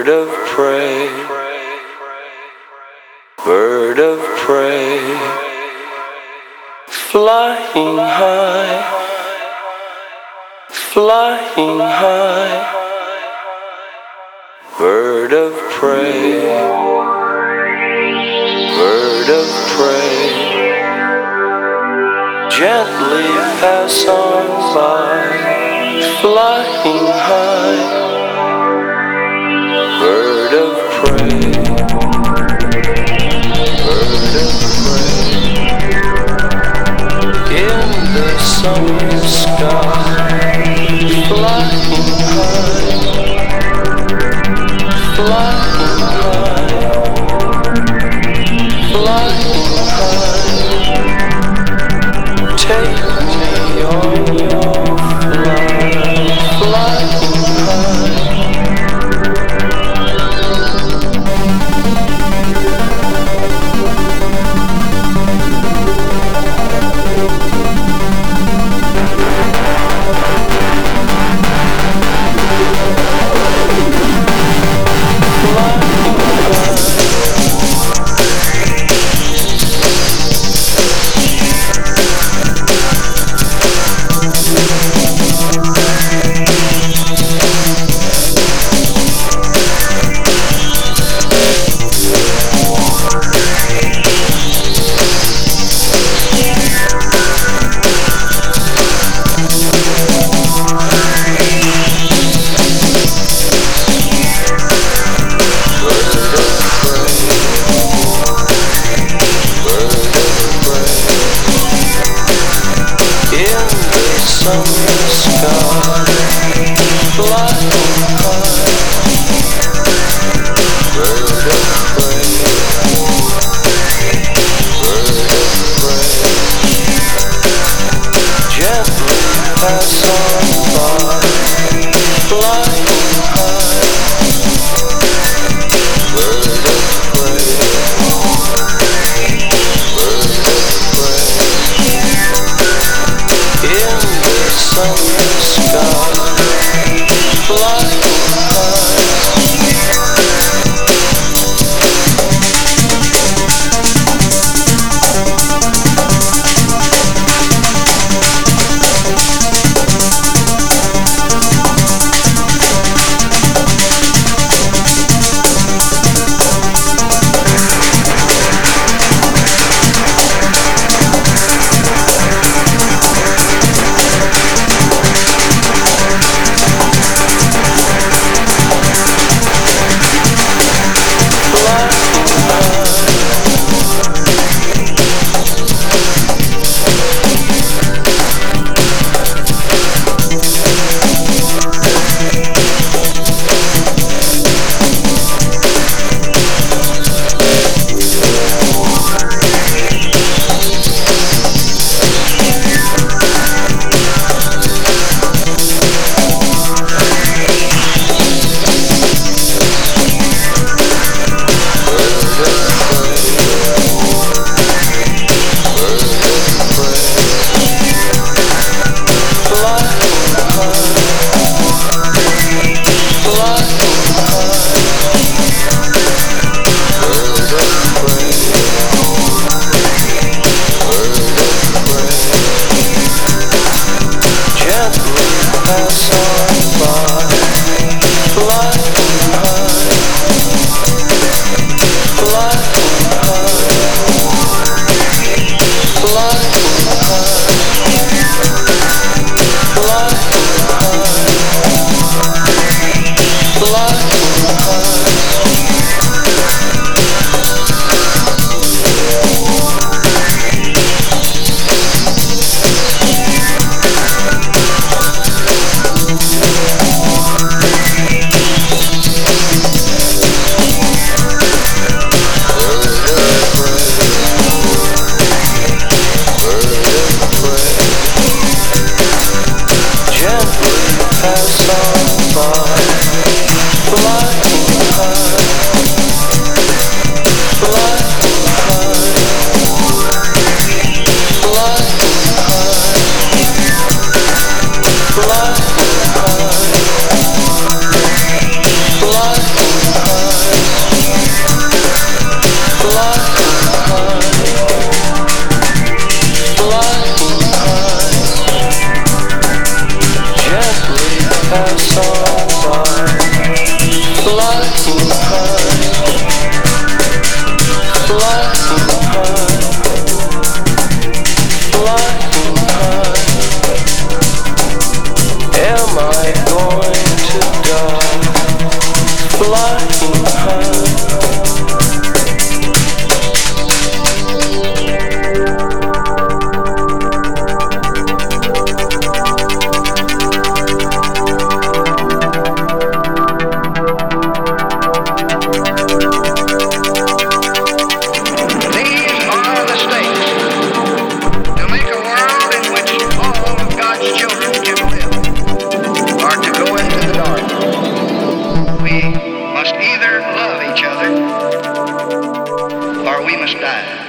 Bird of prey, bird of prey, flying high, flying high, bird of prey, bird of prey, gently pass on by, flying high bird or we must die.